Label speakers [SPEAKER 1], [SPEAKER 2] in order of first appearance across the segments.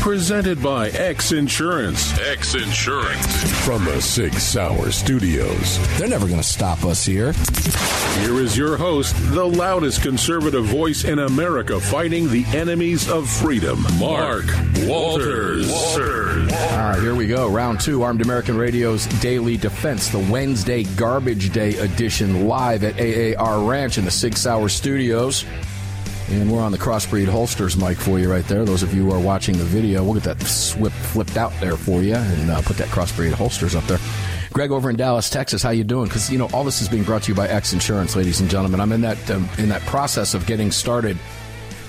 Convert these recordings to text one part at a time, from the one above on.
[SPEAKER 1] Presented by X Insurance. X Insurance. From the Sig Sauer Studios.
[SPEAKER 2] They're never going to stop us here.
[SPEAKER 1] Here is your host, the loudest conservative voice in America fighting the enemies of freedom, Mark Walters. Walters.
[SPEAKER 2] All right, here we go. Round two, Armed American Radio's Daily Defense, the Wednesday Garbage Day edition, live at AAR Ranch in the Sig Sauer Studios. And we're on the Crossbreed Holsters mic for you right there. Those of you who are watching the video, we'll get that swip flipped out there for you and uh, put that Crossbreed Holsters up there. Greg over in Dallas, Texas, how you doing? Because you know all this is being brought to you by X Insurance, ladies and gentlemen. I'm in that um, in that process of getting started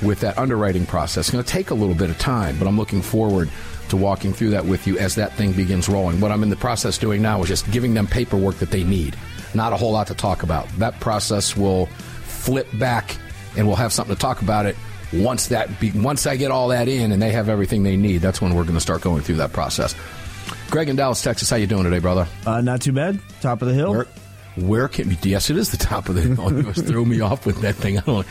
[SPEAKER 2] with that underwriting process. It's going to take a little bit of time, but I'm looking forward to walking through that with you as that thing begins rolling. What I'm in the process doing now is just giving them paperwork that they need. Not a whole lot to talk about. That process will flip back and we'll have something to talk about it once that be, once I get all that in and they have everything they need. That's when we're going to start going through that process. Greg in Dallas, Texas, how you doing today, brother?
[SPEAKER 3] Uh, not too bad. Top of the hill.
[SPEAKER 2] Where, where can yes, it is the top of the hill. You just threw me off with that thing. I don't.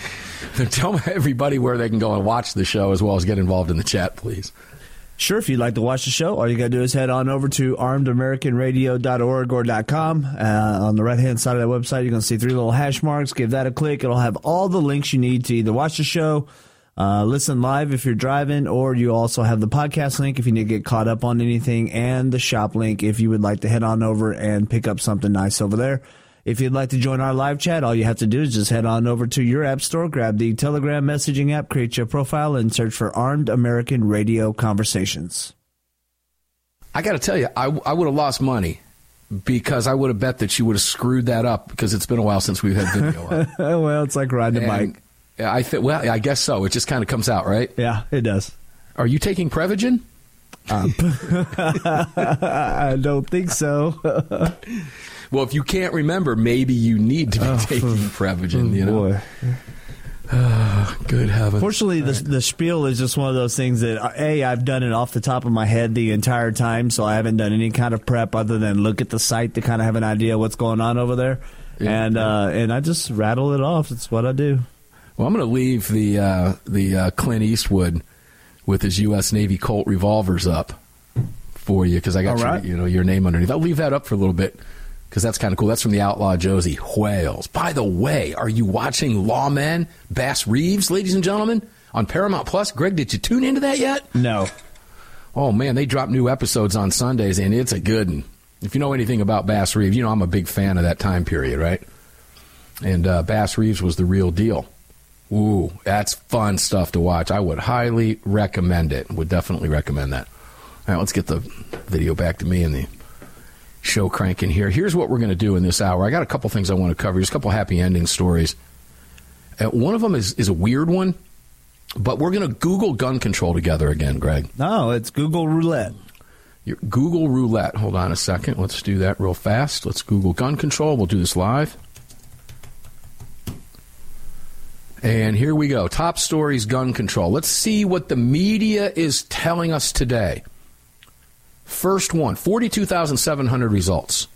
[SPEAKER 2] Tell everybody where they can go and watch the show as well as get involved in the chat, please.
[SPEAKER 3] Sure, if you'd like to watch the show, all you got to do is head on over to armedamericanradio.org or .com. Uh, on the right-hand side of that website, you're going to see three little hash marks. Give that a click. It'll have all the links you need to either watch the show, uh, listen live if you're driving, or you also have the podcast link if you need to get caught up on anything, and the shop link if you would like to head on over and pick up something nice over there. If you'd like to join our live chat, all you have to do is just head on over to your app store, grab the Telegram messaging app, create your profile, and search for Armed American Radio Conversations.
[SPEAKER 2] I got to tell you, I, I would have lost money because I would have bet that you would have screwed that up because it's been a while since we've had video on.
[SPEAKER 3] well, it's like riding a bike.
[SPEAKER 2] I th- well, I guess so. It just kind of comes out, right?
[SPEAKER 3] Yeah, it does.
[SPEAKER 2] Are you taking Prevagen?
[SPEAKER 3] Um, I don't think so.
[SPEAKER 2] well, if you can't remember, maybe you need to be
[SPEAKER 3] Oh,
[SPEAKER 2] taking Prevagen. You know,
[SPEAKER 3] boy.
[SPEAKER 2] Oh, good heavens!
[SPEAKER 3] Fortunately, the, the spiel is just one of those things that uh, a I've done it off the top of my head the entire time, so I haven't done any kind of prep other than look at the site to kind of have an idea what's going on over there,
[SPEAKER 2] Yeah.
[SPEAKER 3] and uh, and I just rattle it off. It's what I do.
[SPEAKER 2] Well, I'm going to leave the uh, the uh, Clint Eastwood with his U.S. Navy Colt revolvers up for you because I got
[SPEAKER 3] All
[SPEAKER 2] your, you know your name underneath. I'll leave that up for a little bit because that's kind of cool. That's from the Outlaw Josey Wales. By the way, are you watching Lawman Bass Reeves, ladies and gentlemen, on Paramount Plus? Greg, did you tune into that yet?
[SPEAKER 3] No,
[SPEAKER 2] Oh man, they drop new episodes on Sundays, and it's a good one. If you know anything about Bass Reeves, you know I'm a big fan of that time period, right? And uh, Bass Reeves was the real deal. Ooh, that's fun stuff to watch. I would highly recommend it. Would definitely recommend that. All right, let's get the video back to me and the show cranking here. Here's what we're going to do in this hour. I got a couple things I want to cover. Just a couple happy ending stories. Uh, one of them is, is a weird one, but we're going to Google gun control together again, Greg.
[SPEAKER 3] no, it's Google Roulette.
[SPEAKER 2] Your Google Roulette. Hold on a second. Let's do that real fast. Let's Google gun control. We'll do this live. And here we go. Top stories gun control. Let's see what the media is telling us today. First one 42,700 results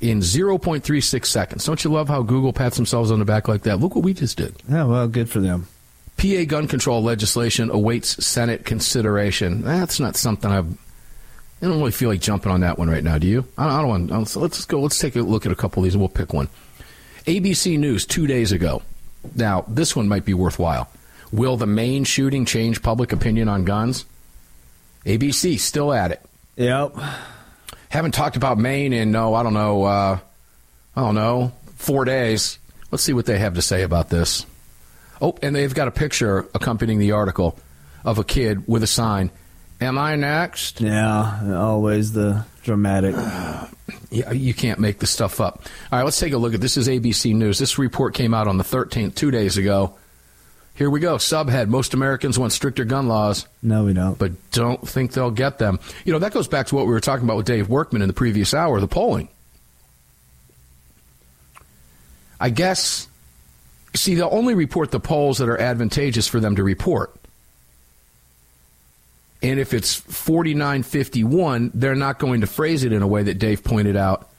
[SPEAKER 2] in 0.36 seconds. Don't you love how Google pats themselves on the back like that? Look what we just did.
[SPEAKER 3] Yeah, well, good for them.
[SPEAKER 2] PA gun control legislation awaits Senate consideration. That's not something I've. I don't really feel like jumping on that one right now. Do you? I don't, I don't want. So let's go. Let's take a look at a couple of these, and we'll pick one. ABC News two days ago. Now this one might be worthwhile. Will the Maine shooting change public opinion on guns? ABC still at it.
[SPEAKER 3] Yep.
[SPEAKER 2] Haven't talked about Maine in no, I don't know, uh, I don't know, four days. Let's see what they have to say about this. Oh, and they've got a picture accompanying the article of a kid with a sign, Am I next?
[SPEAKER 3] Yeah, always the dramatic.
[SPEAKER 2] Yeah, you can't make this stuff up. All right, let's take a look at this. Is ABC News. This report came out on the 13th, two days ago. Here we go. Subhead: Most Americans want stricter gun laws.
[SPEAKER 3] No, we don't.
[SPEAKER 2] But don't think they'll get them. You know that goes back to what we were talking about with Dave Workman in the previous hour. The polling. I guess. See, they'll only report the polls that are advantageous for them to report. And if it's 4951, they're not going to phrase it in a way that Dave pointed out.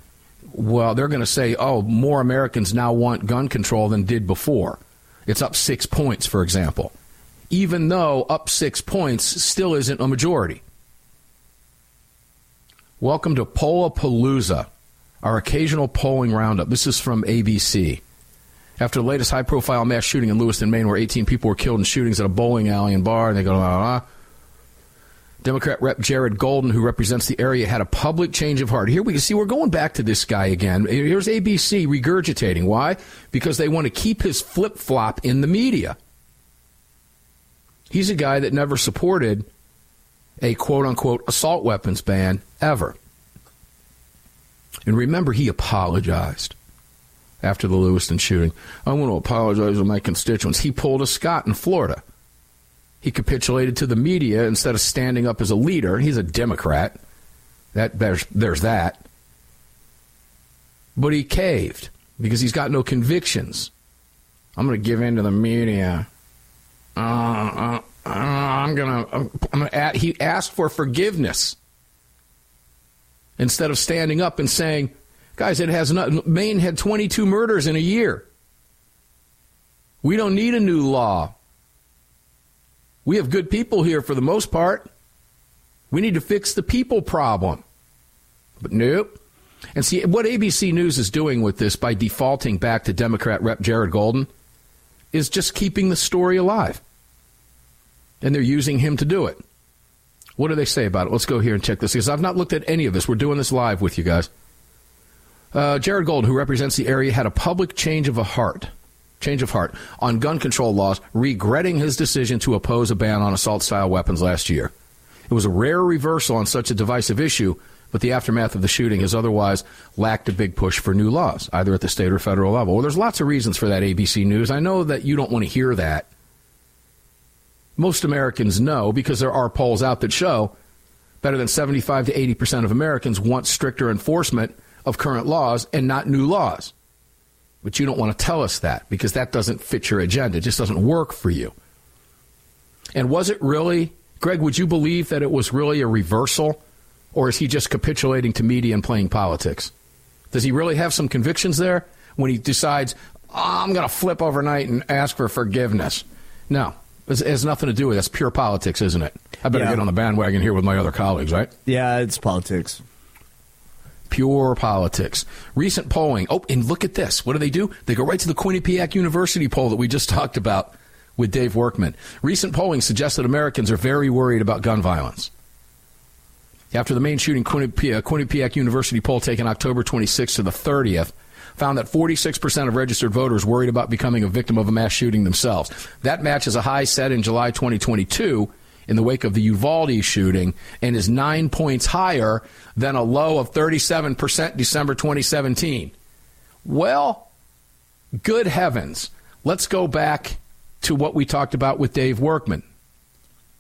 [SPEAKER 2] Well, they're going to say, oh, more Americans now want gun control than did before. It's up six points, for example. Even though up six points still isn't a majority. Welcome to Pollapalooza, our occasional polling roundup. This is from ABC. After the latest high profile mass shooting in Lewiston, Maine, where 18 people were killed in shootings at a bowling alley and bar, and they go, ah, ah. Democrat Rep Jared Golden, who represents the area, had a public change of heart. Here we can see we're going back to this guy again. Here's ABC regurgitating. Why? Because they want to keep his flip flop in the media. He's a guy that never supported a quote unquote assault weapons ban ever. And remember, he apologized after the Lewiston shooting. I want to apologize to my constituents. He pulled a Scott in Florida. He capitulated to the media instead of standing up as a leader. He's a Democrat. That there's there's that. But he caved because he's got no convictions. I'm going to give in to the media. Uh, uh, uh, I'm going to. I'm going to. He asked for forgiveness instead of standing up and saying, "Guys, it has not." Maine had 22 murders in a year. We don't need a new law. We have good people here for the most part. We need to fix the people problem. But nope. And see, what ABC News is doing with this by defaulting back to Democrat Rep Jared Golden is just keeping the story alive. And they're using him to do it. What do they say about it? Let's go here and check this because I've not looked at any of this. We're doing this live with you guys. Uh, Jared Golden, who represents the area, had a public change of a heart change of heart on gun control laws, regretting his decision to oppose a ban on assault style weapons last year. It was a rare reversal on such a divisive issue, but the aftermath of the shooting has otherwise lacked a big push for new laws, either at the state or federal level. Well, there's lots of reasons for that, ABC News. I know that you don't want to hear that. Most Americans know because there are polls out that show better than 75 to 80 percent of Americans want stricter enforcement of current laws and not new laws. But you don't want to tell us that because that doesn't fit your agenda. It just doesn't work for you. And was it really, Greg, would you believe that it was really a reversal? Or is he just capitulating to media and playing politics? Does he really have some convictions there when he decides, oh, I'm going to flip overnight and ask for forgiveness? No. It has nothing to do with it. That's pure politics, isn't it? I better yeah. get on the bandwagon here with my other colleagues, right?
[SPEAKER 3] Yeah, it's politics
[SPEAKER 2] pure politics. Recent polling. Oh, and look at this. What do they do? They go right to the Quinnipiac University poll that we just talked about with Dave Workman. Recent polling suggests that Americans are very worried about gun violence. After the Maine shooting, Quinnipiac, Quinnipiac University poll taken October 26th to the 30th found that 46% of registered voters worried about becoming a victim of a mass shooting themselves. That matches a high set in July 2022 in the wake of the Uvalde shooting and is nine points higher than a low of 37% December 2017. Well, good heavens. Let's go back to what we talked about with Dave Workman.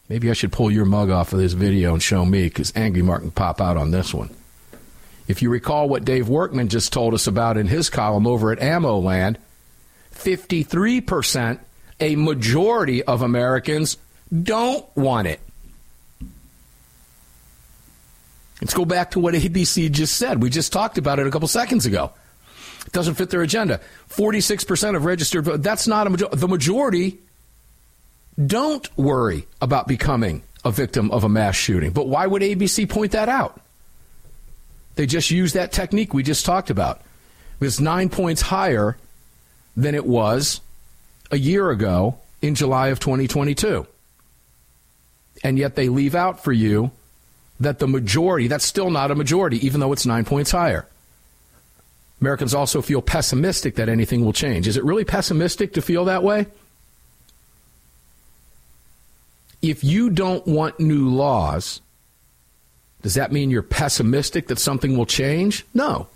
[SPEAKER 2] Maybe I should pull your mug off of this video and show me because Angry Mark can pop out on this one. If you recall what Dave Workman just told us about in his column over at Ammo Land, 53%, a majority of Americans don't want it. Let's go back to what ABC just said. We just talked about it a couple seconds ago. It doesn't fit their agenda. 46% of registered voters, that's not a majority. The majority don't worry about becoming a victim of a mass shooting. But why would ABC point that out? They just use that technique we just talked about. It's nine points higher than it was a year ago in July of 2022 and yet they leave out for you that the majority, that's still not a majority, even though it's nine points higher. Americans also feel pessimistic that anything will change. Is it really pessimistic to feel that way? if you don't want new laws, does that mean you're pessimistic that something will change? No.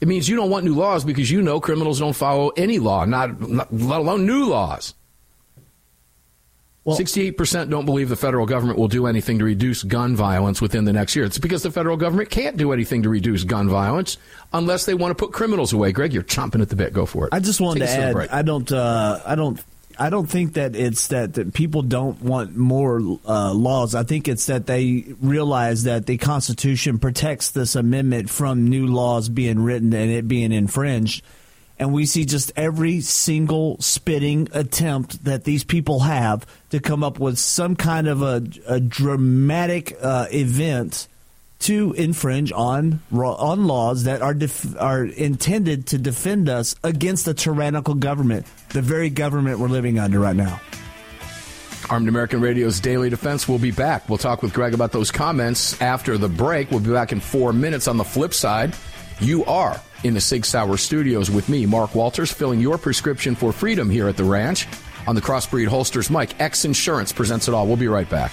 [SPEAKER 2] It means you don't want new laws because you know criminals don't follow any law, not, not let alone new laws. Well, 68% don't believe the federal government will do anything to reduce gun violence within the next year. It's because the federal government can't do anything to reduce gun violence unless they want to put criminals away. Greg, you're chomping at the bit. Go for it.
[SPEAKER 3] I just wanted Take to add, I don't, uh, I don't I don't think that it's that, that people don't want more uh, laws. I think it's that they realize that the Constitution protects this amendment from new laws being written and it being infringed. And we see just every single spitting attempt that these people have to come up with some kind of a, a dramatic uh, event to infringe on on laws that are def- are intended to defend us against the tyrannical government, the very government we're living under right now.
[SPEAKER 2] Armed American Radio's Daily Defense will be back. We'll talk with Greg about those comments after the break. We'll be back in four minutes. On the flip side, you are in the Sig Sauer studios with me, Mark Walters, filling your prescription for freedom here at the ranch on the Crossbreed Holsters. Mike, X Insurance presents it all. We'll be right back.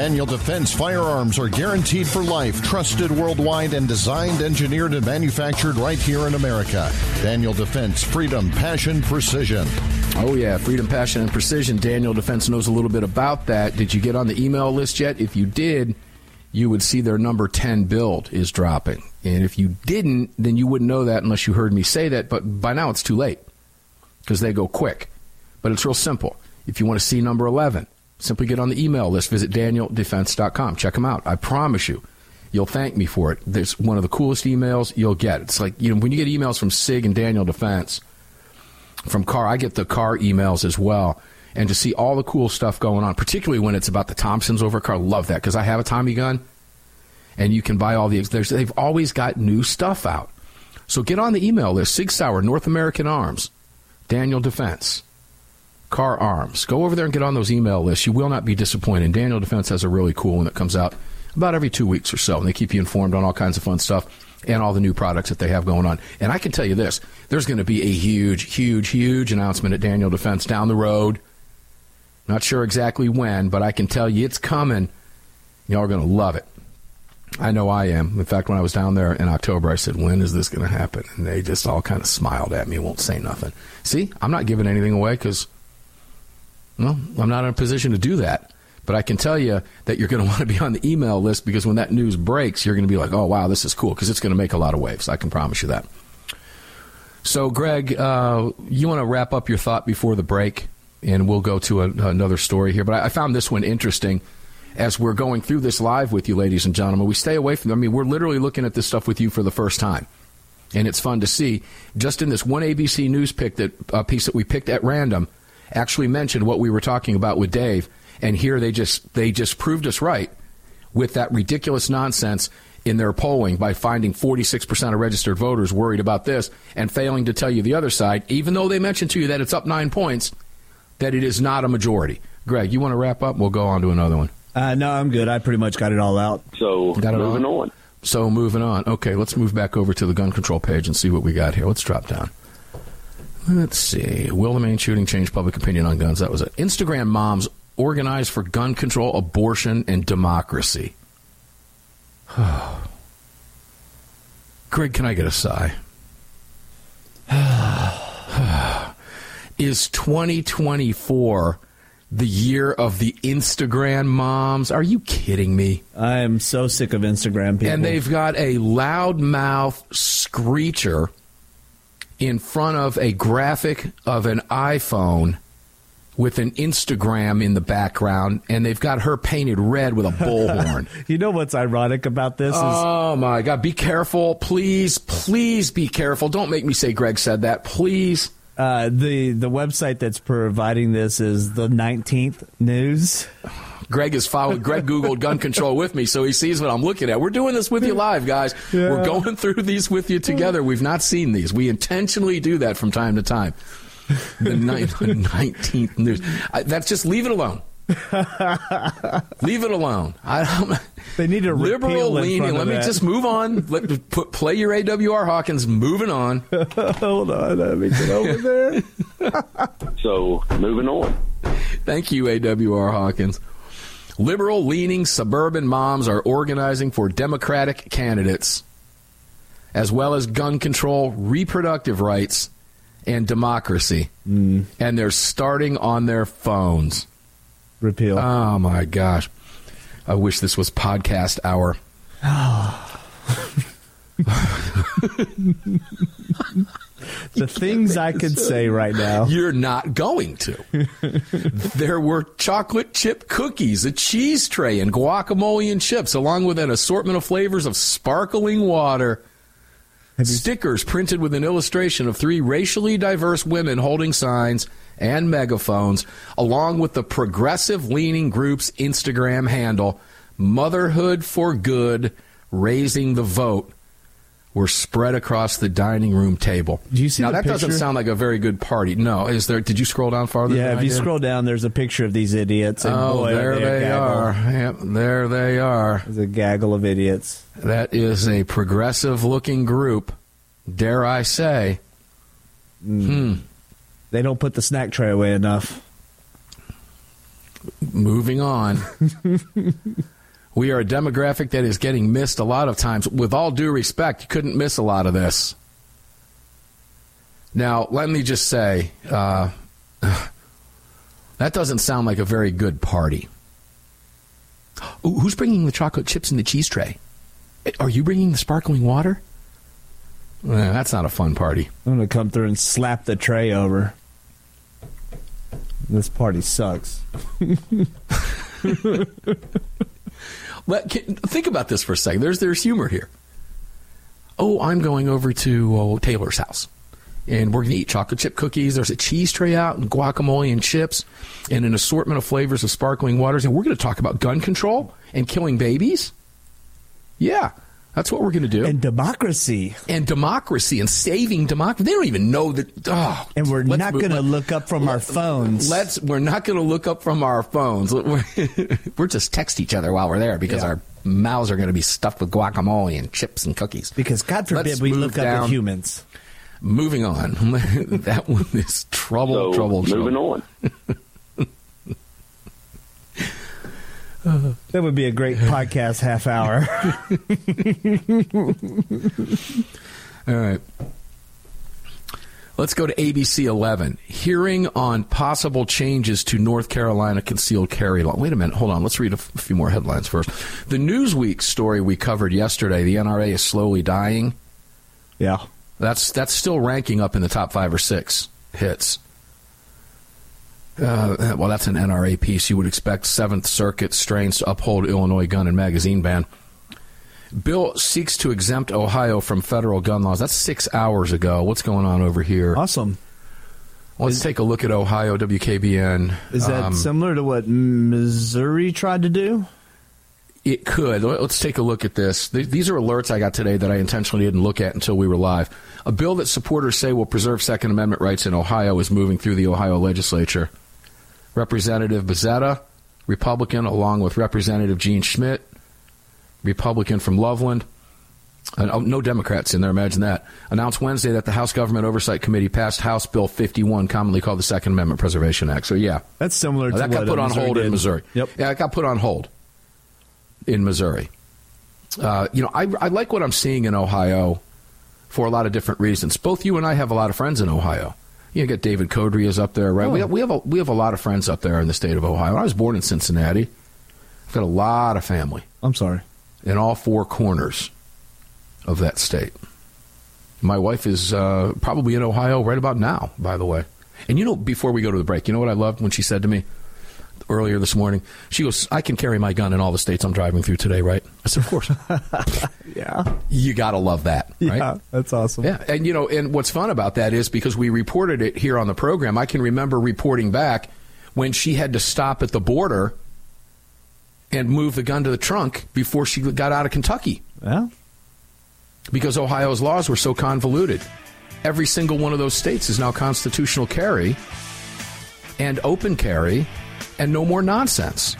[SPEAKER 4] Daniel Defense firearms are guaranteed for life, trusted worldwide, and designed, engineered, and manufactured right here in America. Daniel Defense, freedom, passion, precision.
[SPEAKER 2] Oh, yeah, freedom, passion, and precision. Daniel Defense knows a little bit about that. Did you get on the email list yet? If you did, you would see their number 10 build is dropping. And if you didn't, then you wouldn't know that unless you heard me say that. But by now it's too late because they go quick. But it's real simple. If you want to see number 11, Simply get on the email list. Visit danieldefense.com. Check them out. I promise you, you'll thank me for it. There's one of the coolest emails you'll get. It's like, you know, when you get emails from SIG and Daniel Defense, from Kahr, I get the Kahr emails as well. And to see all the cool stuff going on, particularly when it's about the Thompsons over Kahr, love that because I have a Tommy gun and you can buy all the, they've always got new stuff out. So get on the email list. Sig Sauer, North American Arms, Daniel Defense. Kahr Arms. Go over there and get on those email lists. You will not be disappointed. Daniel Defense has a really cool one that comes out about every two weeks or so, and they keep you informed on all kinds of fun stuff and all the new products that they have going on. And I can tell you this there's going to be a huge, huge, huge announcement at Daniel Defense down the road. Not sure exactly when, but I can tell you it's coming. Y'all are going to love it. I know I am. In fact, when I was down there in October, I said, When is this going to happen? And they just all kind of smiled at me and won't say nothing. See, I'm not giving anything away because well, I'm not in a position to do that. But I can tell you that you're going to want to be on the email list because when that news breaks, you're going to be like, oh, wow, this is cool because it's going to make a lot of waves. I can promise you that. So, Greg, uh, you want to wrap up your thought before the break, and we'll go to a, another story here. But I, I, found this one interesting as we're going through this live with you, ladies and gentlemen. We stay away from. I mean, we're literally looking at this stuff with you for the first time, and it's fun to see. Just in this one ABC News pick that uh, piece that we picked at random actually mentioned what we were talking about with Dave, and here they just they just proved us right with that ridiculous nonsense in their polling by finding 46% of registered voters worried about this and failing to tell you the other side, even though they mentioned to you that it's up nine points, that it is not a majority. Greg, you want to wrap up? We'll go on to another one.
[SPEAKER 3] Uh, no, I'm good. I pretty much got it all out.
[SPEAKER 5] So got it moving on? on.
[SPEAKER 2] So moving on. Okay, let's move back over to the gun control page and see what we got here. Let's drop down. Let's see. Will the Maine shooting change public opinion on guns? That was it. Instagram moms organized for gun control, abortion, and democracy. Greg, can I get a sigh? Is 2024 the year of the Instagram moms? Are you kidding me?
[SPEAKER 3] I am so sick of Instagram people.
[SPEAKER 2] And they've got a loudmouth screecher in front of a graphic of an iPhone with an Instagram in the background, and they've got her painted red with a bullhorn.
[SPEAKER 3] you know what's ironic about this? Is-
[SPEAKER 2] oh my God! Be careful, please, please be careful. Don't make me say Greg said that, please.
[SPEAKER 3] Uh, the the website that's providing this is the 19th News.
[SPEAKER 2] Greg is followed. Greg Googled gun control with me, so he sees what I'm looking at. We're doing this with you live, guys. Yeah. We're going through these with you together. We've not seen these. We intentionally do that from time to time. The, ni- the 19th news. I, that's just leave it alone. leave it alone. I don't.
[SPEAKER 3] They need a
[SPEAKER 2] liberal
[SPEAKER 3] leaning.
[SPEAKER 2] Let me
[SPEAKER 3] that.
[SPEAKER 2] just move on. Let put, play your AWR Hawkins. Moving on.
[SPEAKER 3] Hold on, let me get over there.
[SPEAKER 5] so moving on.
[SPEAKER 2] Thank you, AWR Hawkins. Liberal leaning suburban moms are organizing for Democratic candidates, as well as gun control, reproductive rights, and democracy. Mm. And they're starting on their phones.
[SPEAKER 3] Repeal.
[SPEAKER 2] Oh, my gosh. I wish this was podcast hour.
[SPEAKER 3] the things I could say right now.
[SPEAKER 2] You're not going to. there were chocolate chip cookies, a cheese tray, and guacamole and chips, along with an assortment of flavors of sparkling water. Stickers printed with an illustration of three racially diverse women holding signs and megaphones, along with the progressive leaning group's Instagram handle, Motherhood for Good, raising the vote were spread across the dining room table.
[SPEAKER 3] Do you see
[SPEAKER 2] now
[SPEAKER 3] the
[SPEAKER 2] that doesn't sound like a very good party. No, is there? Did you scroll down farther?
[SPEAKER 3] Yeah, if you scroll down, there's a picture of these idiots.
[SPEAKER 2] Oh,
[SPEAKER 3] boy,
[SPEAKER 2] there they are. Yep, there they are.
[SPEAKER 3] There's a gaggle of idiots.
[SPEAKER 2] That is a progressive-looking group. Dare I say? Hmm.
[SPEAKER 3] They don't put the snack tray away enough.
[SPEAKER 2] Moving on. we are a demographic that is getting missed a lot of times. With all due respect, you couldn't miss a lot of this. Now, let me just say, uh, that doesn't sound like a very good party. Ooh, who's bringing the chocolate chips and the cheese tray? Are you bringing the sparkling water? Eh, that's not a fun party.
[SPEAKER 3] I'm going to come through and slap the tray over. This party sucks.
[SPEAKER 2] Let, can, think about this for a second. There's there's humor here. Oh, I'm going over to oh, Taylor's house, and we're going to eat chocolate chip cookies. There's a cheese tray out, and guacamole and chips, and an assortment of flavors of sparkling waters. And we're going to talk about gun control and killing babies. Yeah, that's what we're going to do.
[SPEAKER 3] And democracy.
[SPEAKER 2] And democracy and saving democracy. They don't even know that. Oh,
[SPEAKER 3] And we're not going to look up from our phones.
[SPEAKER 2] Let's. We're not going to look up from our phones. We're, we're just text each other while we're there because
[SPEAKER 3] Yeah.
[SPEAKER 2] our mouths are going to be stuffed with guacamole and chips and cookies.
[SPEAKER 3] because God forbid
[SPEAKER 2] Let's
[SPEAKER 3] we
[SPEAKER 2] move
[SPEAKER 3] look up
[SPEAKER 2] down.
[SPEAKER 3] at humans.
[SPEAKER 2] Moving on. that one is trouble.
[SPEAKER 5] So
[SPEAKER 2] trouble.
[SPEAKER 5] moving
[SPEAKER 2] trouble.
[SPEAKER 5] on.
[SPEAKER 3] That would be a great podcast half hour.
[SPEAKER 2] All right. Let's go to ABC 11. Hearing on possible changes to North Carolina concealed carry law. Wait a minute. Hold on. Let's read a, f- few more headlines first. The Newsweek story we covered yesterday, the NRA is slowly dying.
[SPEAKER 3] yeah.
[SPEAKER 2] That's that's still ranking up in the top five or six hits. Uh, well, that's an NRA piece. You would expect Seventh Circuit strains to uphold Illinois gun and magazine ban. Bill seeks to exempt Ohio from federal gun laws. That's six hours ago. What's going on over here?
[SPEAKER 3] Awesome.
[SPEAKER 2] Let's take a look at Ohio WKBN.
[SPEAKER 3] Is that
[SPEAKER 2] Um,
[SPEAKER 3] similar to what Missouri tried to do?
[SPEAKER 2] It could. Let- Let's take a look at this. These are alerts I got today that I intentionally didn't look at until we were live. A bill that supporters say will preserve Second Amendment rights in Ohio is moving through the Ohio legislature. Representative Bezzetta, Republican, along with Representative Jean Schmidt, Republican from Loveland. Uh, oh, no Democrats in there, imagine that. Announced Wednesday that the House Government Oversight Committee passed House Bill 51, commonly called the Second Amendment Preservation Act. So, yeah.
[SPEAKER 3] That's similar to
[SPEAKER 2] that got put
[SPEAKER 3] uh,
[SPEAKER 2] on
[SPEAKER 3] Missouri
[SPEAKER 2] hold in. Missouri.
[SPEAKER 3] Yep.
[SPEAKER 2] Yeah, it got put on hold in Missouri. Uh, you know, I, I like what I'm seeing in Ohio for a lot of different reasons. Both you and I have a lot of friends in Ohio. You get David Codry is up there, right?
[SPEAKER 3] Oh.
[SPEAKER 2] We, have, we have a we have a lot of friends up there in the state of Ohio. I was born in Cincinnati. I've got a lot of family
[SPEAKER 3] I'm sorry.
[SPEAKER 2] in all four corners of that state. My wife is uh, probably in Ohio right about now, by the way. And you know, before we go to the break, you know what I loved when she said to me earlier this morning? She goes, I can carry my gun in all the states I'm driving through today, right? I said, Of course.
[SPEAKER 3] Yeah.
[SPEAKER 2] you got to love that, right?
[SPEAKER 3] Yeah. That's awesome.
[SPEAKER 2] Yeah, and you know, and what's fun about that is because we reported it here on the program. I can remember reporting back when she had to stop at the border and move the gun to the trunk before she got out of Kentucky
[SPEAKER 3] Yeah.
[SPEAKER 2] because Ohio's laws were so convoluted. Every single one of those states is now constitutional carry and open carry and no more nonsense.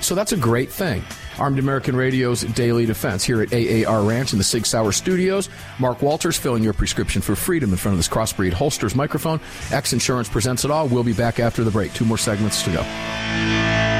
[SPEAKER 2] So that's a great thing. Armed American Radio's Daily Defense here at AAR Ranch in the Sig Sauer Studios. Mark Walters filling your prescription for freedom in front of this crossbreed holsters microphone. X Insurance presents it all. We'll be back after the break. Two more segments to go.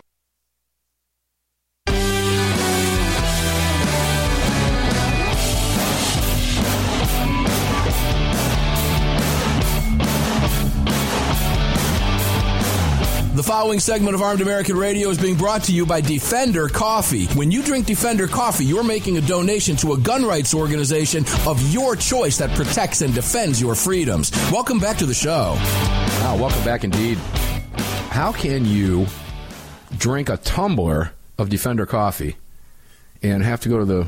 [SPEAKER 2] following segment of Armed American Radio is being brought to you by Defender Coffee. When you drink Defender Coffee, you're making a donation to a gun rights organization of your choice that protects and defends your freedoms. Welcome back to the show. Wow, welcome back indeed. How can you drink a tumbler of Defender Coffee and have to go to the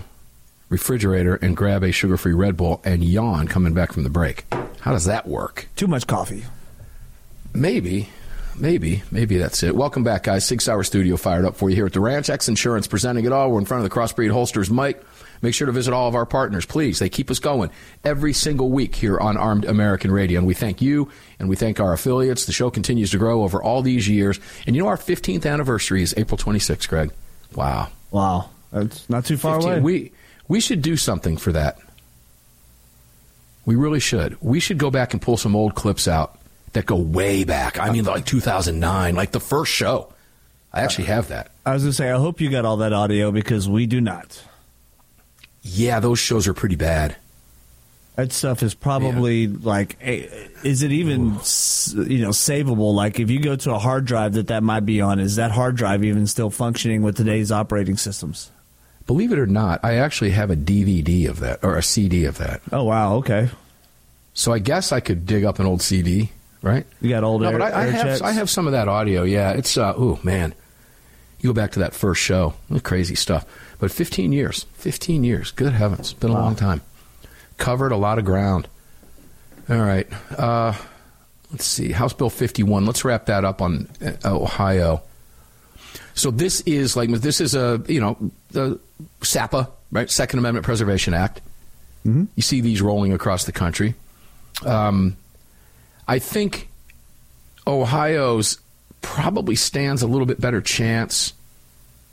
[SPEAKER 2] refrigerator and grab a sugar free Red Bull and yawn coming back from the break? How does that work?
[SPEAKER 3] Too much coffee.
[SPEAKER 2] Maybe. Maybe, maybe that's it. Welcome back, guys. Sig Sauer Studio fired up for you here at the Ranch. X Insurance presenting it all. We're in front of the Crossbreed Holsters Mike. Make sure to visit all of our partners, please. They keep us going every single week here on Armed American Radio. And we thank you and we thank our affiliates. The show continues to grow over all these years. And you know, our 15th anniversary is April 26th, Greg. Wow.
[SPEAKER 3] Wow, that's not too far
[SPEAKER 2] 15.
[SPEAKER 3] away.
[SPEAKER 2] We we should do something for that. We really should. We should go back and pull some old clips out that go way back. I mean, like 2009, like the first show. I actually have that.
[SPEAKER 3] I was going to say, I hope you got all that audio because we do not.
[SPEAKER 2] Yeah, those shows are pretty bad.
[SPEAKER 3] That stuff is probably like, eh, is it even you know savable? Like, if you go to a hard drive that that might be on, is that hard drive even still functioning with today's operating systems?
[SPEAKER 2] Believe it or not, I actually have a DVD of that or a CD of that.
[SPEAKER 3] Oh wow, okay.
[SPEAKER 2] So I guess I could dig up an old CD, right?
[SPEAKER 3] You got old
[SPEAKER 2] No,
[SPEAKER 3] air,
[SPEAKER 2] but I, I have
[SPEAKER 3] checks?
[SPEAKER 2] I have some of that audio. Yeah, it's uh, ooh man, you go back to that first show, crazy stuff. But 15 years, 15 years, good heavens, It's been a long time. Covered a lot of ground. All right, uh, let's see, House Bill 51. Let's wrap that up on uh, Ohio. So this is like this is a you know the SAPA right Second Amendment Preservation Act. You see these rolling across the country. Um, I think Ohio's probably stands a little bit better chance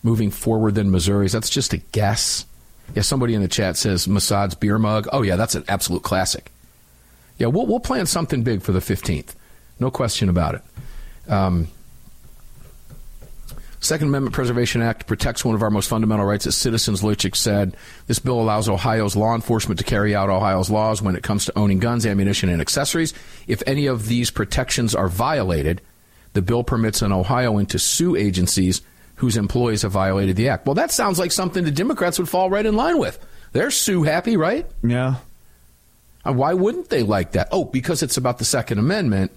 [SPEAKER 2] moving forward than Missouri's. That's just a guess. Yeah, somebody in the chat says Massad's beer mug. Oh yeah, that's an absolute classic. Yeah, we'll we'll plan something big for the fifteenth, no question about it. Um, Second Amendment Preservation Act protects one of our most fundamental rights as citizens, Luchik said. This bill allows Ohio's law enforcement to carry out Ohio's laws when it comes to owning guns, ammunition, and accessories. If any of these protections are violated, the bill permits an Ohioan to sue agencies whose employees have violated the act. Well, that sounds like something the Democrats would fall right in line with. They're sue happy, right?
[SPEAKER 3] Yeah.
[SPEAKER 2] And why wouldn't they like that? Oh, because it's about the Second Amendment.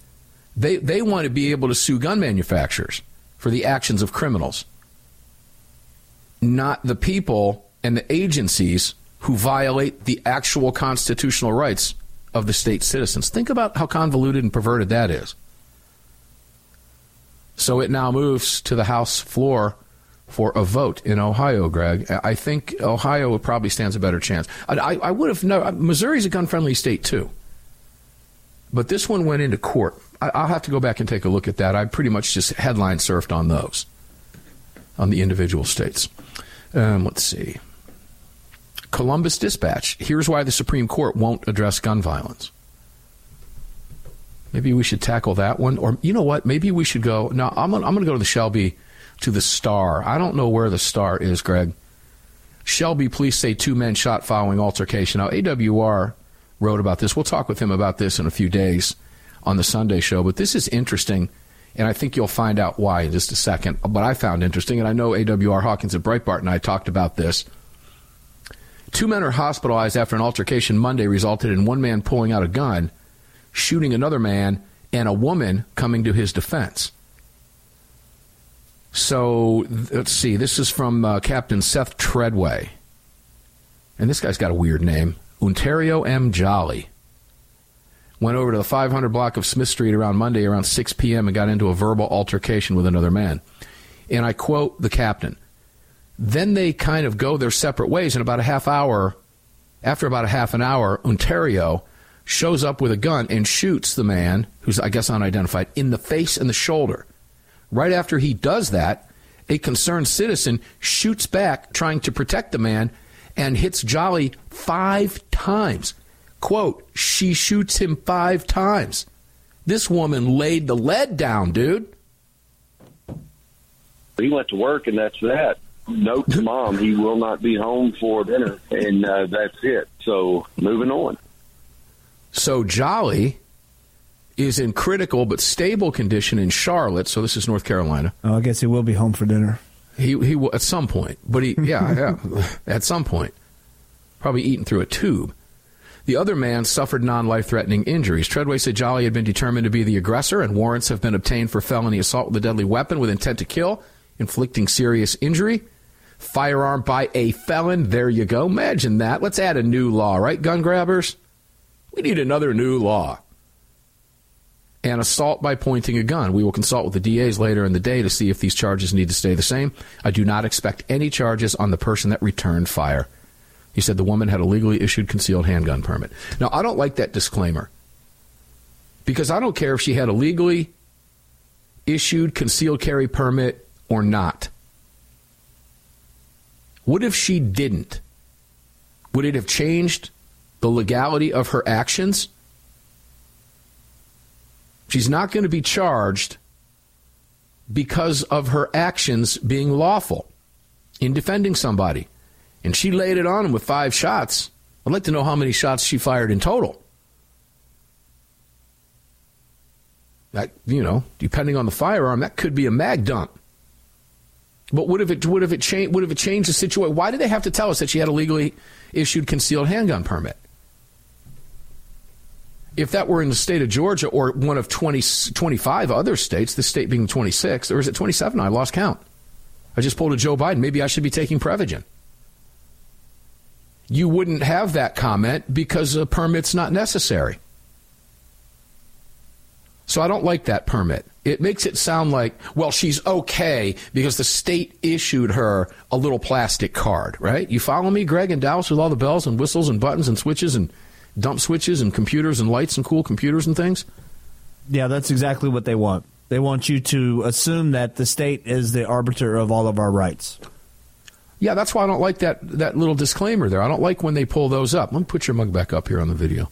[SPEAKER 2] They they want to be able to sue gun manufacturers for the actions of criminals, not the people and the agencies who violate the actual constitutional rights of the state citizens. Think about how convoluted and perverted that is. So it now moves to the House floor for a vote in Ohio, Greg. I think Ohio probably stands a better chance. I, I, would have no. Missouri's a gun-friendly state too, but this one went into court. I'll have to go back and take a look at that. I pretty much just headline surfed on those, on the individual states. Um, let's see. Columbus Dispatch. Here's why the Supreme Court won't address gun violence. Maybe we should tackle that one, or you know what? Maybe we should go. No, I'm gonna, I'm going to go to the Shelby, to the Star. I don't know where the Star is, Greg. Shelby police say two men shot following altercation. Now AWR wrote about this. We'll talk with him about this in a few days on the Sunday show. But this is interesting, and I think you'll find out why in just a second. But I found interesting, and I know AWR Hawkins at Breitbart and I talked about this. Two men are hospitalized after an altercation Monday resulted in one man pulling out a gun shooting another man and a woman coming to his defense. So let's see. This is from uh, Captain Seth Treadway. And this guy's got a weird name Ontario M. Jolly. Went over to the 500 block of Smith Street around Monday around 6 p.m. and got into a verbal altercation with another man. And I quote the captain Then they kind of go their separate ways. In about a half hour, after about a half an hour, Ontario shows up with a gun and shoots the man, who's, I guess, unidentified, in the face and the shoulder. Right after he does that, a concerned citizen shoots back, trying to protect the man, and hits Jolly five times. Quote, she shoots him five times. This woman laid the lead down, dude.
[SPEAKER 5] He went to work, and that's that. Note to mom, he will not be home for dinner, and uh, that's it. So moving on.
[SPEAKER 2] So Jolly is in critical but stable condition in Charlotte. So this is North Carolina.
[SPEAKER 3] Oh, I guess he will be home for dinner.
[SPEAKER 2] He he will at some point, but he yeah yeah at some point, probably eating through a tube. The other man suffered non-life threatening injuries. Treadway said Jolly had been determined to be the aggressor, and warrants have been obtained for felony assault with a deadly weapon with intent to kill, inflicting serious injury, firearm by a felon. There you go. Imagine that. Let's add a new law, right, gun grabbers? We need another new law. And assault by pointing a gun. We will consult with the DAs later in the day to see if these charges need to stay the same. I do not expect any charges on the person that returned fire. He said the woman had a legally issued concealed handgun permit. Now, I don't like that disclaimer because I don't care if she had a legally issued concealed carry permit or not. What if she didn't? Would it have changed the legality of her actions? She's not going to be charged because of her actions being lawful in defending somebody. And she laid it on him with five shots. I'd like to know how many shots she fired in total. That you know, depending on the firearm, that could be a mag dump. But what if it would if it changed would have it changed the situation? Why did they have to tell us that she had a legally issued concealed handgun permit? If that were in the state of Georgia or one of 20, 25 other states, the state being 26, or is it 27? I lost count. I just pulled a Joe Biden. Maybe I should be taking Prevagen. You wouldn't have that comment because a permit's not necessary. So I don't like that permit. It makes it sound like, well, she's okay because the state issued her a little plastic card, right? You follow me, Greg and Dallas, with all the bells and whistles and buttons and switches and dump switches and computers and lights and cool computers and things?
[SPEAKER 3] Yeah, that's exactly what they want. They want you to assume that the state is the arbiter of all of our rights.
[SPEAKER 2] Yeah, that's why I don't like that, that little disclaimer there. I don't like when they pull those up. Let me put your mug back up here on the video.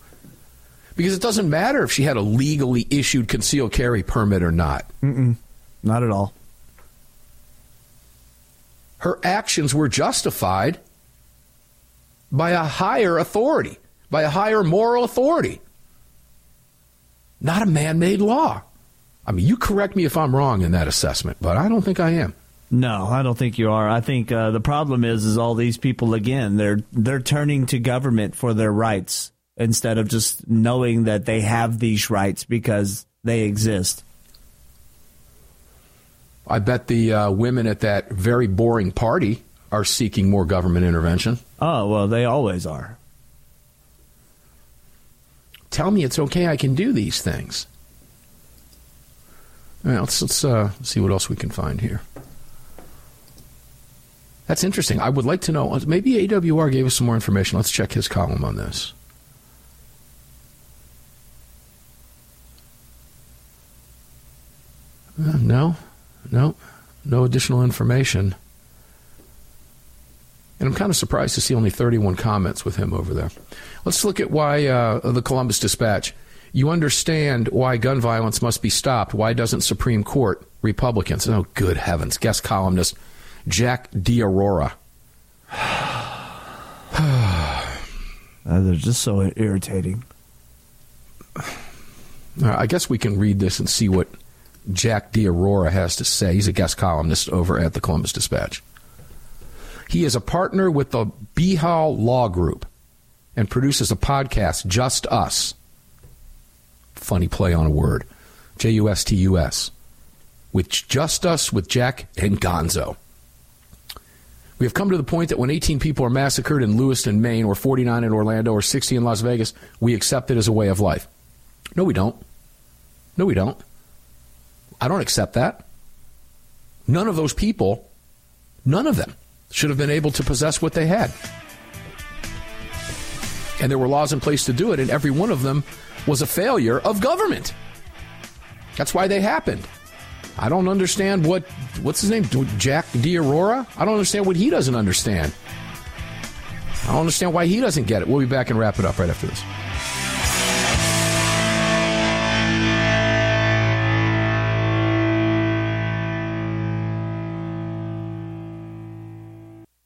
[SPEAKER 2] Because it doesn't matter if she had a legally issued concealed carry permit or not.
[SPEAKER 3] Mm-mm, not at all.
[SPEAKER 2] Her actions were justified by a higher authority, by a higher moral authority, not a man made law. I mean, you correct me if I'm wrong in that assessment, but I don't think I am.
[SPEAKER 3] No, I don't think you are. I think uh, the problem is, is all these people again. They're they're turning to government for their rights instead of just knowing that they have these rights because they exist.
[SPEAKER 2] I bet the uh, women at that very boring party are seeking more government intervention.
[SPEAKER 3] Oh, well, they always are.
[SPEAKER 2] Tell me it's okay, I can do these things. Well, let's, let's uh, see what else we can find here. That's interesting. I would like to know. Maybe AWR gave us some more information. Let's check his column on this. Uh, no, no, no additional information. And I'm kind of surprised to see only 31 comments with him over there. Let's look at why uh, the Columbus Dispatch. You understand why gun violence must be stopped. Why doesn't Supreme Court Republicans? Oh, good heavens! Guest columnist Jack D'Aurora.
[SPEAKER 3] uh, they're just so irritating.
[SPEAKER 2] I guess we can read this and see what Jack D'Aurora has to say. He's a guest columnist over at the Columbus Dispatch. He is a partner with the Behal Law Group and produces a podcast, Just Us. Funny play on a word. J U S T U S. With Just Us with Jack and Gonzo. We have come to the point that when 18 people are massacred in Lewiston, Maine, or 49 in Orlando, or 60 in Las Vegas, we accept it as a way of life. No, we don't. No, we don't. I don't accept that. None of those people, none of them, should have been able to possess what they had. And there were laws in place to do it, and every one of them was a failure of government. That's why they happened. I don't understand what what's his name, Jack D'Aurora. I don't understand what he doesn't understand. I don't understand why he doesn't get it. We'll be back and wrap it up right after this.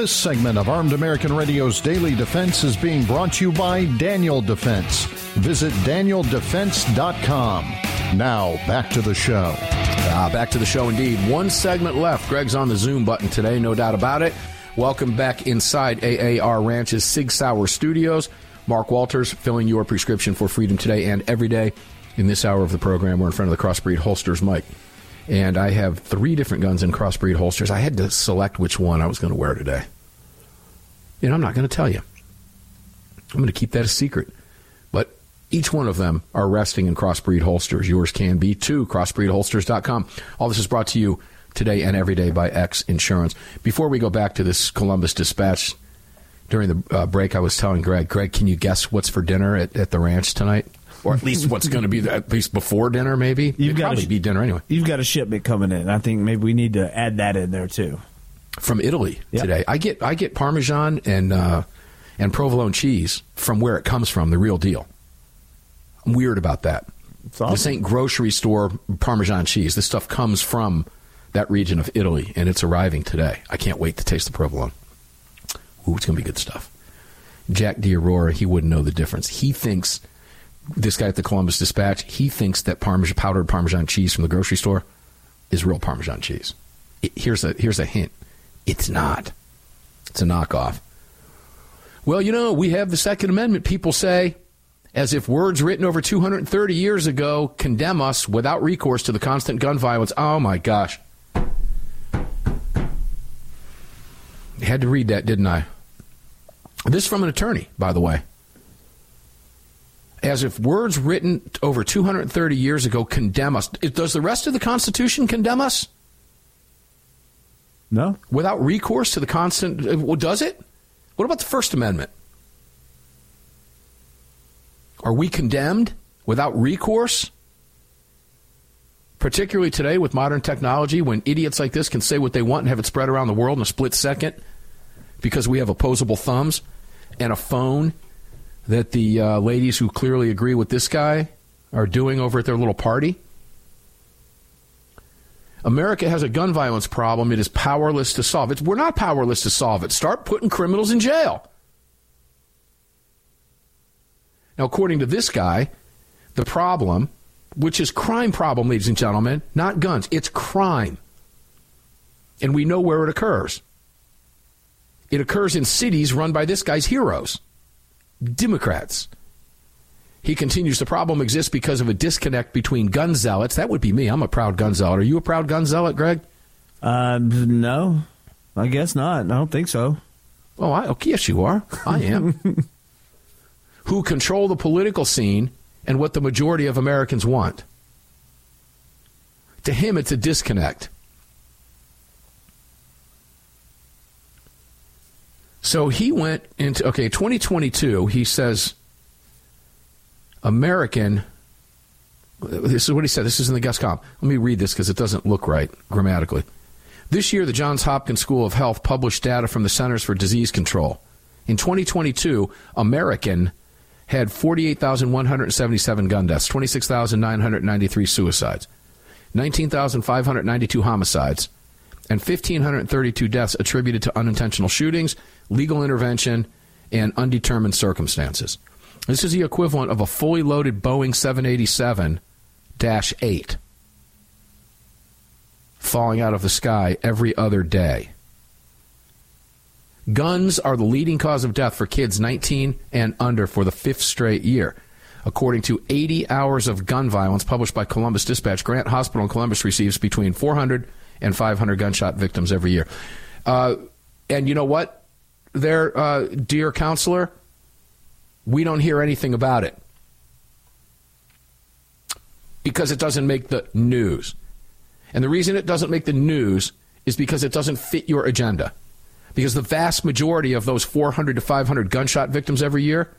[SPEAKER 4] This segment of Armed American Radio's Daily Defense is being brought to you by Daniel Defense. Visit danieldefense.com. Now, back to the show.
[SPEAKER 2] Ah, back to the show indeed. One segment left. Greg's on the Zoom button today, no doubt about it. Welcome back inside AAR Ranch's Sig Sauer Studios. Mark Walters filling your prescription for freedom today and every day. In this hour of the program, we're in front of the Crossbreed Holsters Mike and I have three different guns in crossbreed holsters. I had to select which one I was going to wear today. Know, I'm not going to tell you. I'm going to keep that a secret. But each one of them are resting in crossbreed holsters. Yours can be too. Crossbreedholsters.com. All this is brought to you today and every day by X Insurance. Before we go back to this Columbus Dispatch, during the uh, break, I was telling Greg, Greg, can you guess what's for dinner at, at the ranch tonight? Or at least what's going to be at least before dinner, maybe. You've got probably sh- be dinner anyway.
[SPEAKER 3] You've got a shipment coming in. I think maybe we need to add that in there too.
[SPEAKER 2] From Italy yep. today, I get I get Parmesan and uh, and provolone cheese from where it comes from, the real deal. I'm weird about that. Awesome. This ain't grocery store Parmesan cheese. This stuff comes from that region of Italy, and it's arriving today. I can't wait to taste the provolone. Ooh, it's going to be good stuff. Jack D'Aurora, he wouldn't know the difference. He thinks this guy at the Columbus Dispatch, he thinks that Parmesan, powdered Parmesan cheese from the grocery store is real Parmesan cheese. It, here's a here's a hint: it's not. It's a knockoff. Well, you know, we have the Second Amendment. People say, as if words written over 230 years ago condemn us without recourse to the constant gun violence. Oh my gosh! I had to read that, didn't I? This from an attorney, by the way. As if words written over 230 years ago condemn us. Does the rest of the Constitution condemn us?
[SPEAKER 3] No.
[SPEAKER 2] Without recourse to the constant. Uh, well, does it? What about the First Amendment? Are we condemned without recourse? Particularly today with modern technology, when idiots like this can say what they want and have it spread around the world in a split second because we have opposable thumbs and a phone that the uh, ladies who clearly agree with this guy are doing over at their little party. America has a gun violence problem. It is powerless to solve it. We're not powerless to solve it. Start putting criminals in jail. Now, according to this guy, the problem, which is crime problem, ladies and gentlemen, not guns, it's crime. And we know where it occurs. It occurs in cities run by this guy's heroes, Democrats. He continues the problem exists because of a disconnect between gun zealots. That would be me. I'm a proud gun zealot. Are you a proud gun zealot, Greg?
[SPEAKER 3] Uh, no, I guess not. I don't think so.
[SPEAKER 2] Oh, I, okay, yes, you are. I am. Who control the political scene and what the majority of Americans want. To him, it's a disconnect. So he went into, okay, 2022, he says, American, this is what he said. This is in the Gus Comp. Let me read this because it doesn't look right grammatically. This year, the Johns Hopkins School of Health published data from the Centers for Disease Control. In 2022, American had 48,177 gun deaths, 26,993 suicides, 19,592 homicides, and 1,532 deaths attributed to unintentional shootings, legal intervention, and undetermined circumstances. This is the equivalent of a fully loaded Boeing 787 8 falling out of the sky every other day. Guns are the leading cause of death for kids 19 and under for the fifth straight year. According to 80 hours of gun violence published by Columbus Dispatch, Grant Hospital in Columbus receives between 400 and 500 gunshot victims every year. Uh, and you know what, there, uh, dear counselor? We don't hear anything about it because it doesn't make the news. And the reason it doesn't make the news is because it doesn't fit your agenda. Because the vast majority of those 400 to 500 gunshot victims every year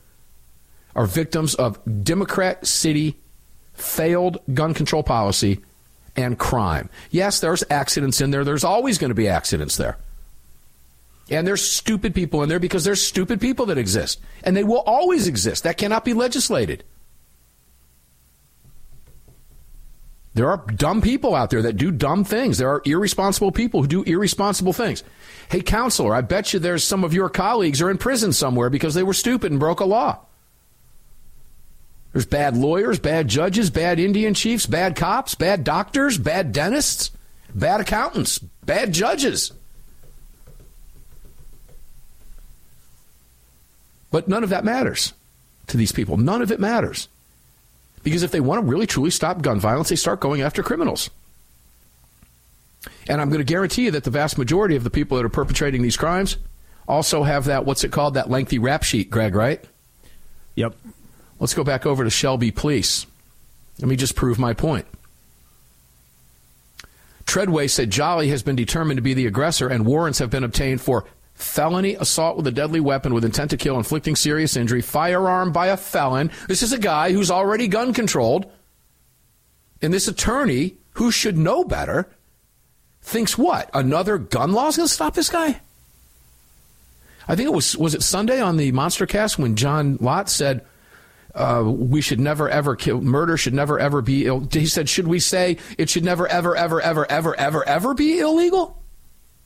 [SPEAKER 2] are victims of Democrat city failed gun control policy and crime. Yes, there's accidents in there. There's always going to be accidents there. And there's stupid people in there because there's stupid people that exist. And they will always exist. That cannot be legislated. There are dumb people out there that do dumb things. There are irresponsible people who do irresponsible things. Hey, counselor, I bet you there's some of your colleagues are in prison somewhere because they were stupid and broke a law. There's bad lawyers, bad judges, bad Indian chiefs, bad cops, bad doctors, bad dentists, bad accountants, bad judges. But none of that matters to these people. None of it matters. Because if they want to really truly stop gun violence, they start going after criminals. And I'm going to guarantee you that the vast majority of the people that are perpetrating these crimes also have that, what's it called, that lengthy rap sheet, Greg, right?
[SPEAKER 3] Yep.
[SPEAKER 2] Let's go back over to Shelby Police. Let me just prove my point. Treadway said Jolly has been determined to be the aggressor and warrants have been obtained for felony assault with a deadly weapon with intent to kill, inflicting serious injury, firearm by a felon. This is a guy who's already gun controlled. And this attorney, who should know better, thinks what? Another gun law is going to stop this guy? I think it was was it Sunday on the Monster Cast when John Lott said uh, we should never ever kill murder should never ever be ill. He said, should we say it should never ever ever ever ever ever ever be illegal?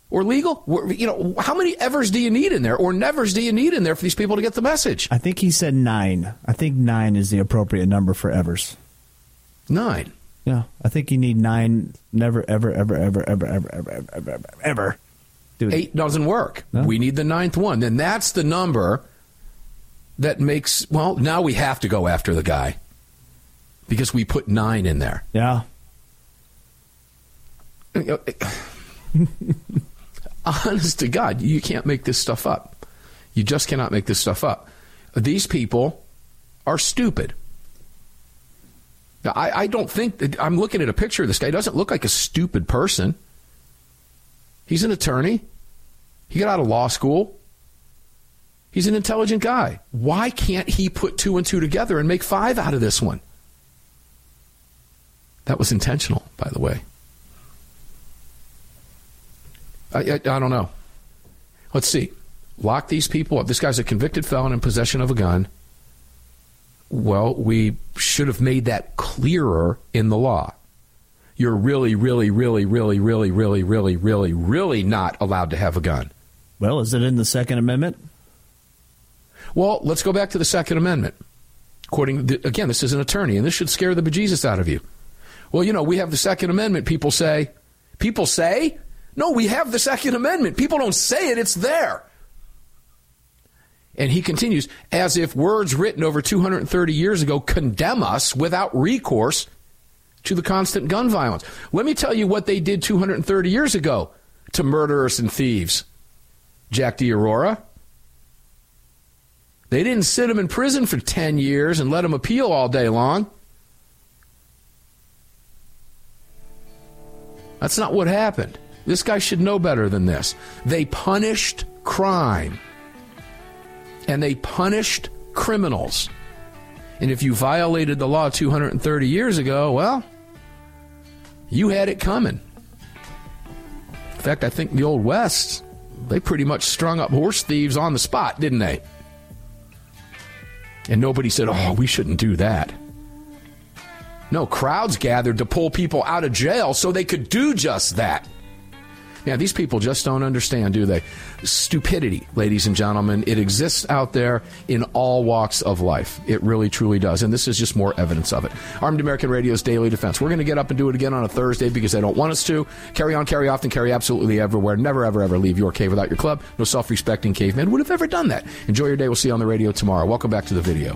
[SPEAKER 2] Or legal? You know, how many evers do you need in there or nevers do you need in there for these people to get the message?
[SPEAKER 3] I think he said nine. I think nine is the appropriate number for evers.
[SPEAKER 2] Nine.
[SPEAKER 3] Yeah, I think you need nine. Never, ever, ever, ever, ever, ever, ever, ever, ever, ever.
[SPEAKER 2] Dude. Eight doesn't work. No? We need the ninth one. Then that's the number that makes. Well, now we have to go after the guy because we put nine in there.
[SPEAKER 3] Yeah.
[SPEAKER 2] honest to God, you can't make this stuff up. You just cannot make this stuff up. These people are stupid. I, I don't think that I'm looking at a picture of this guy. He doesn't look like a stupid person. He's an attorney. He got out of law school. He's an intelligent guy. Why can't he put two and two together and make five out of this one? That was intentional, by the way. I, I, I don't know. Let's see. Lock these people up. This guy's a convicted felon in possession of a gun. Well, we should have made that clearer in the law. You're really, really, really, really, really, really, really, really, really not allowed to have a gun.
[SPEAKER 3] Well, is it in the Second Amendment?
[SPEAKER 2] Well, let's go back to the Second Amendment. According, to, again, this is an attorney, and this should scare the bejesus out of you. Well, you know, we have the Second Amendment. People say, people say, no, we have the Second Amendment. People don't say it; it's there. And he continues, as if words written over 230 years ago condemn us without recourse to the constant gun violence. Let me tell you what they did 230 years ago to murderers and thieves. Jack D'Aurora. They didn't sit him in prison for 10 years and let him appeal all day long. That's not what happened. This guy should know better than this. They punished crime and they punished criminals. And if you violated the law 230 years ago, well, you had it coming. In fact, I think the Old West, they pretty much strung up horse thieves on the spot, didn't they? And nobody said, oh, we shouldn't do that. No, crowds gathered to pull people out of jail so they could do just that. Yeah, these people just don't understand, do they? Stupidity, ladies and gentlemen, it exists out there in all walks of life. It really, truly does. And this is just more evidence of it. Armed American Radio's Daily Defense. We're going to get up and do it again on a Thursday because they don't want us to. Carry on, carry often, carry absolutely everywhere. Never, ever, ever leave your cave without your club. No self respecting caveman would have ever done that. Enjoy your day. We'll see you on the radio tomorrow. Welcome back to the video.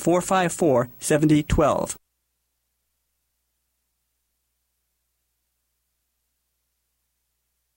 [SPEAKER 6] 454 7012.